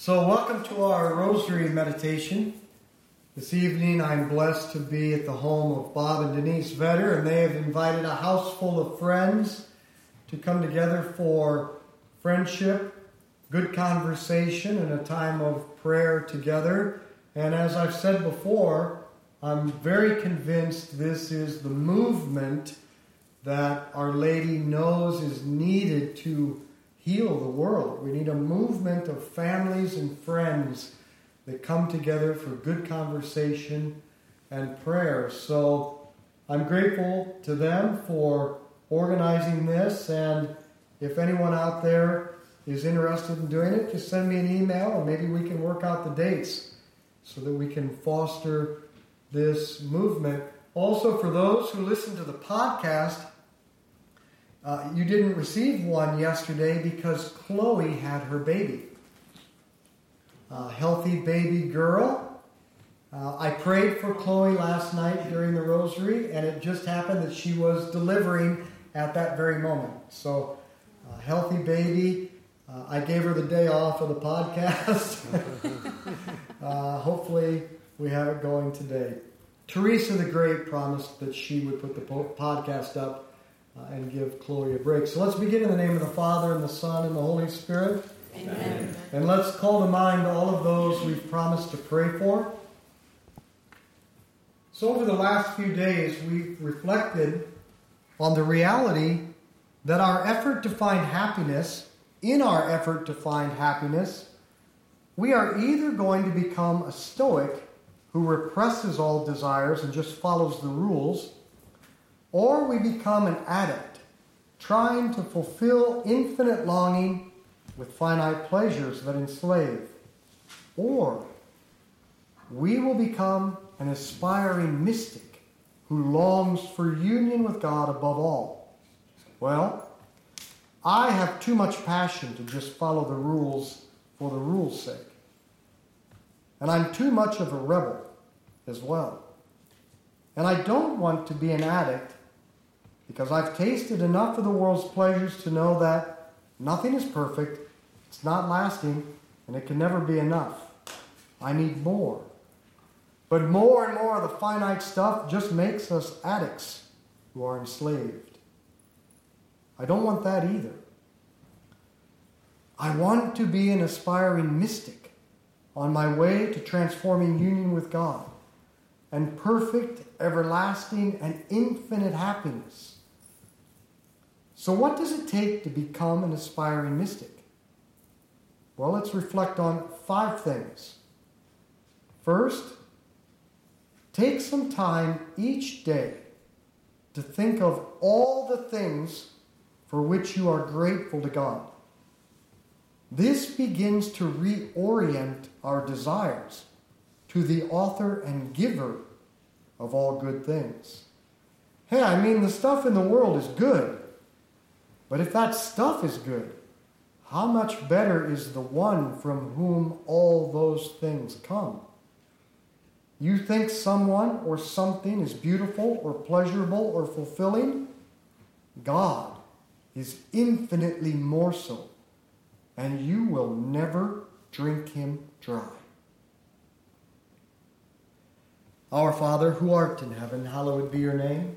So, welcome to our Rosary meditation. This evening, I'm blessed to be at the home of Bob and Denise Vetter, and they have invited a house full of friends to come together for friendship, good conversation, and a time of prayer together. And as I've said before, I'm very convinced this is the movement that Our Lady knows is needed to heal the world. We need a movement of families and friends that come together for good conversation and prayer. So I'm grateful to them for organizing this. And if anyone out there is interested in doing it, just send me an email and maybe we can work out the dates so that we can foster this movement. Also, for those who listen to the podcast, uh, you didn't receive one yesterday because Chloe had her baby. A healthy baby girl. Uh, I prayed for Chloe last night during the rosary, and it just happened that she was delivering at that very moment. So, uh, healthy baby. Uh, I gave her the day off of the podcast. Uh, hopefully, we have it going today. Teresa the Great promised that she would put the podcast up Uh, and give Chloe a break. So let's begin in the name of the Father, and the Son, and the Holy Spirit. Amen. And let's call to mind all of those we've promised to pray for. So, over the last few days, we've reflected on the reality that our effort to find happiness, in our effort to find happiness, we are either going to become a stoic who represses all desires and just follows the rules or we become an addict, trying to fulfill infinite longing with finite pleasures that enslave. Or we will become an aspiring mystic who longs for union with God above all. Well, I have too much passion to just follow the rules for the rules' sake. And I'm too much of a rebel as well. And I don't want to be an addict because I've tasted enough of the world's pleasures to know that nothing is perfect, it's not lasting, and it can never be enough. I need more. But more and more of the finite stuff just makes us addicts who are enslaved. I don't want that either. I want to be an aspiring mystic on my way to transforming union with God and perfect, everlasting, and infinite happiness. So, what does it take to become an aspiring mystic? Well, let's reflect on five things. First, take some time each day to think of all the things for which you are grateful to God. This begins to reorient our desires to the author and giver of all good things. Hey, I mean, the stuff in the world is good. But if that stuff is good, how much better is the one from whom all those things come? You think someone or something is beautiful or pleasurable or fulfilling? God is infinitely more so, and you will never drink him dry. Our Father, who art in heaven, hallowed be your name.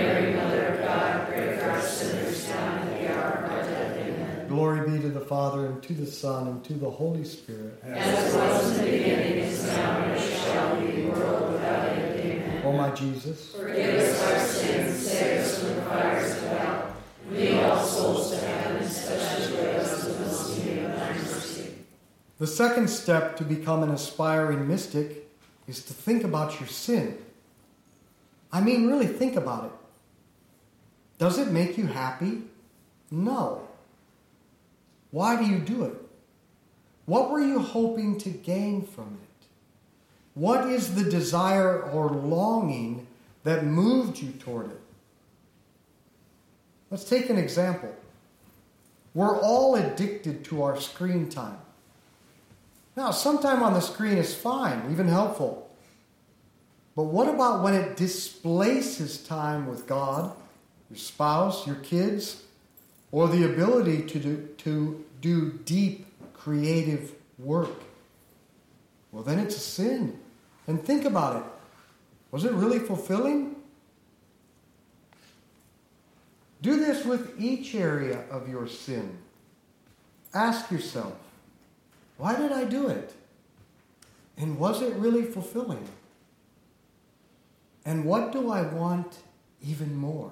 Father, and to the Son, and to the Holy Spirit. As it was in the beginning, is now, and shall be, world without end. Amen. O my Jesus, Forgive us our sins, save us from the fires of hell. Lead all souls to heaven, especially those who most need of thy mercy. the second step to become an aspiring mystic is to think about your sin. I mean, really think about it. Does it make you happy? No. Why do you do it? What were you hoping to gain from it? What is the desire or longing that moved you toward it? Let's take an example. We're all addicted to our screen time. Now, sometime on the screen is fine, even helpful. But what about when it displaces time with God, your spouse, your kids, or the ability to do, to do deep creative work? Well, then it's a sin. And think about it. Was it really fulfilling? Do this with each area of your sin. Ask yourself, why did I do it? And was it really fulfilling? And what do I want even more?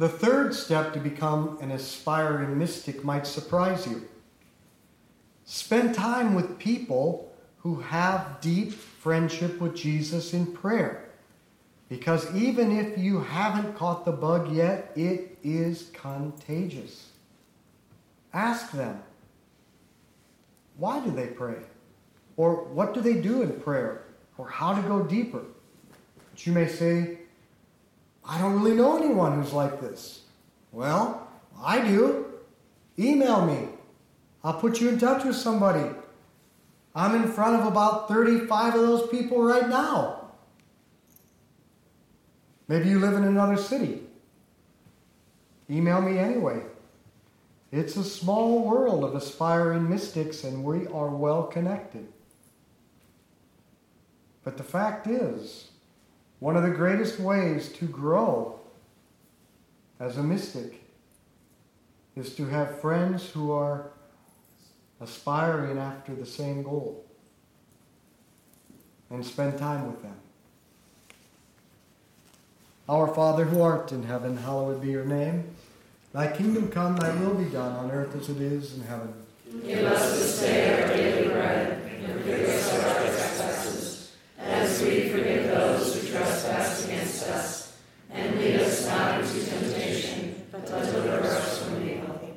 The third step to become an aspiring mystic might surprise you. Spend time with people who have deep friendship with Jesus in prayer. Because even if you haven't caught the bug yet, it is contagious. Ask them, why do they pray? Or what do they do in prayer? Or how to go deeper? But you may say, I don't really know anyone who's like this. Well, I do. Email me. I'll put you in touch with somebody. I'm in front of about 35 of those people right now. Maybe you live in another city. Email me anyway. It's a small world of aspiring mystics, and we are well connected. But the fact is, one of the greatest ways to grow as a mystic is to have friends who are aspiring after the same goal and spend time with them. Our Father who art in heaven, hallowed be your name. Thy kingdom come, thy will be done on earth as it is in heaven. Give us this day our daily bread, and forgive us our trespasses, as we forgive those who trespass against us. And lead us not into temptation, but deliver us from evil.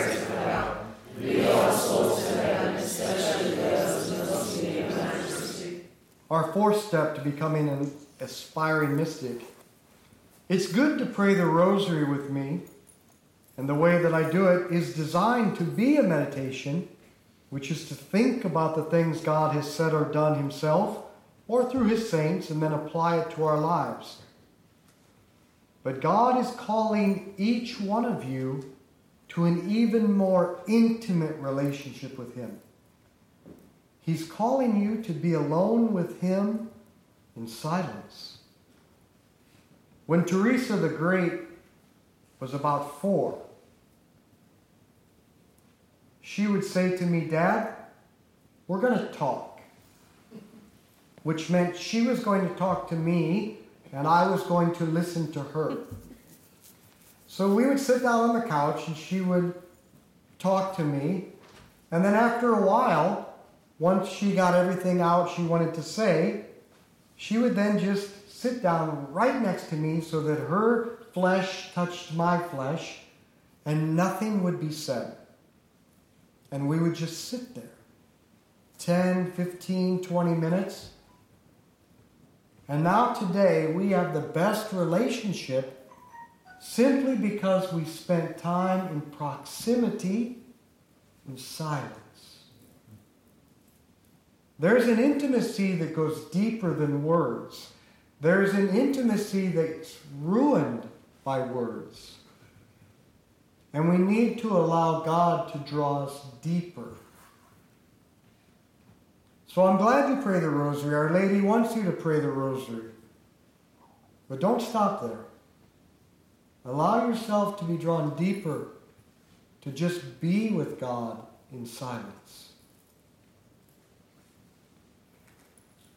our fourth step to becoming an aspiring mystic. It's good to pray the rosary with me, and the way that I do it is designed to be a meditation, which is to think about the things God has said or done Himself or through His saints and then apply it to our lives. But God is calling each one of you to an even more intimate relationship with Him. He's calling you to be alone with Him in silence. When Teresa the Great was about four, she would say to me, Dad, we're going to talk. Which meant she was going to talk to me and I was going to listen to her. So we would sit down on the couch and she would talk to me. And then after a while, once she got everything out she wanted to say, she would then just sit down right next to me so that her flesh touched my flesh and nothing would be said. And we would just sit there 10, 15, 20 minutes. And now today we have the best relationship simply because we spent time in proximity in silence. There's an intimacy that goes deeper than words. There's an intimacy that's ruined by words. And we need to allow God to draw us deeper. So I'm glad you pray the rosary. Our Lady wants you to pray the rosary. But don't stop there. Allow yourself to be drawn deeper, to just be with God in silence.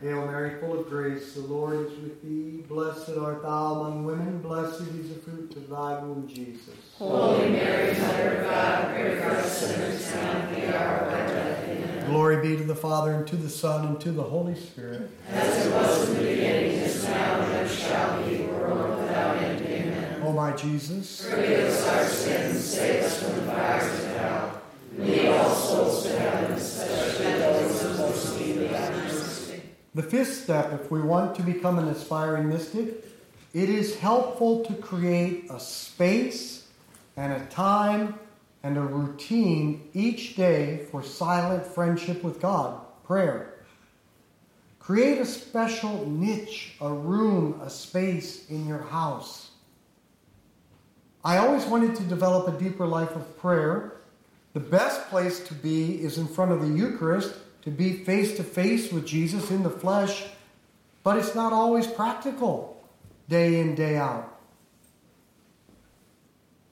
Hail Mary, full of grace, the Lord is with thee. Blessed art thou among women. Blessed is the fruit of thy womb, Jesus. Holy Mary, Mother of God, pray for us sinners now and at the hour of our death. Amen. Glory be to the Father, and to the Son, and to the Holy Spirit. As it was in the beginning, is now, and ever shall be, world without end. Amen. O my Jesus, Forgive us our sins, save us from the fires of hell. Lead all souls to heaven, especially those who most need thy mercy. The fifth step, if we want to become an aspiring mystic, it is helpful to create a space and a time and a routine each day for silent friendship with God, prayer. Create a special niche, a room, a space in your house. I always wanted to develop a deeper life of prayer. The best place to be is in front of the Eucharist, to be face to face with Jesus in the flesh, but it's not always practical day in, day out.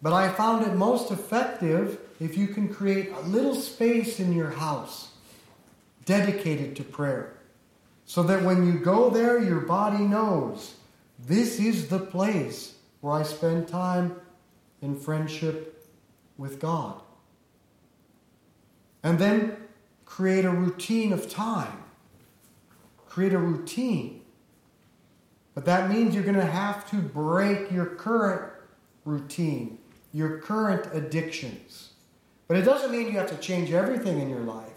But I found it most effective if you can create a little space in your house dedicated to prayer. So that when you go there, your body knows This is the place where I spend time in friendship with God. And then create a routine of time. Create a routine. But that means you're going to have to break your current routine, your current addictions. But it doesn't mean you have to change everything in your life.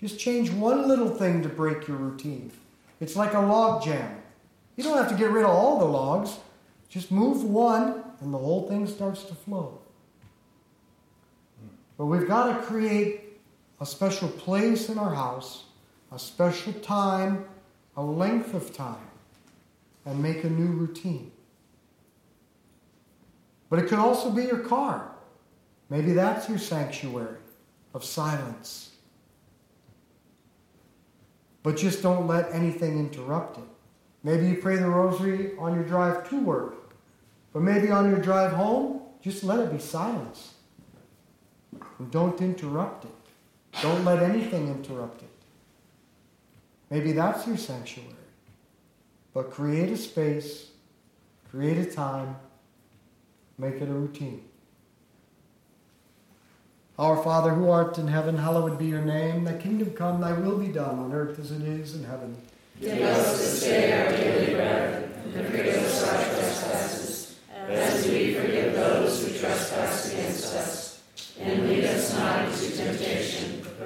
Just change one little thing to break your routine. It's like a log jam. You don't have to get rid of all the logs. Just move one, and the whole thing starts to flow. But we've got to create a special place in our house, a special time, a length of time, and make a new routine. But it could also be your car. Maybe that's your sanctuary of silence. But just don't let anything interrupt it. Maybe you pray the rosary on your drive to work. But maybe on your drive home, just let it be silence. And don't interrupt it. Don't let anything interrupt it. Maybe that's your sanctuary. But create a space, create a time, make it a routine. Our Father who art in heaven, hallowed be your name. Thy kingdom come, thy will be done on earth as it is in heaven. Give us this day our daily bread, and forgive us our trespasses, as we forgive those who trespass against us. And lead us not into temptation,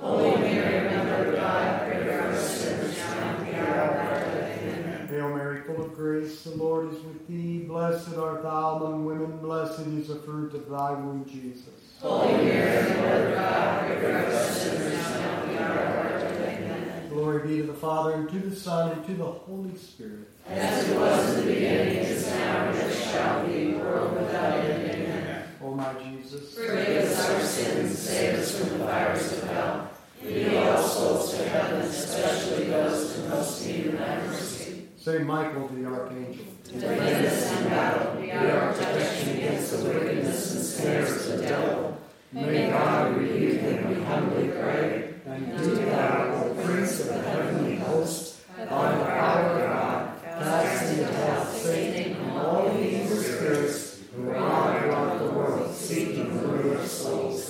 Holy Mary, Mother of God, pray for us sinners now and at the hour of our death. Amen. Hail Mary, full of grace, the Lord is with thee. Blessed art thou among women, blessed is the fruit of thy womb, Jesus. Holy Mary, Mother of God, pray for us sinners now and at the hour of our death. Glory be to the Father, and to the Son, and to the Holy Spirit. As it was in the beginning, is now, and shall be, world without end. Amen. O my Jesus. Forgive us our sins, save us from the fires of hell. Lead all souls to heaven, especially those in most need of thy mercy. Saint Michael the Archangel. Defend us in battle, be our protection against the wickedness and snares of the devil. May God rebuke him, we humbly pray. And Do thou, O Prince of the heavenly host, by the power of God, cast into hell Satan and all the evil spirits who wander about the world, seeking the ruin of souls.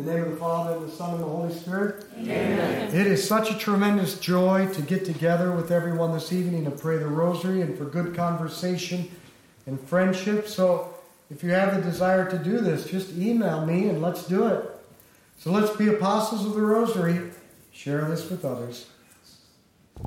In the name of the Father, and the Son, and the Holy Spirit. Amen. It is such a tremendous joy to get together with everyone this evening to pray the rosary and for good conversation and friendship. So, if you have the desire to do this, just email me and let's do it. So, let's be apostles of the rosary. Share this with others.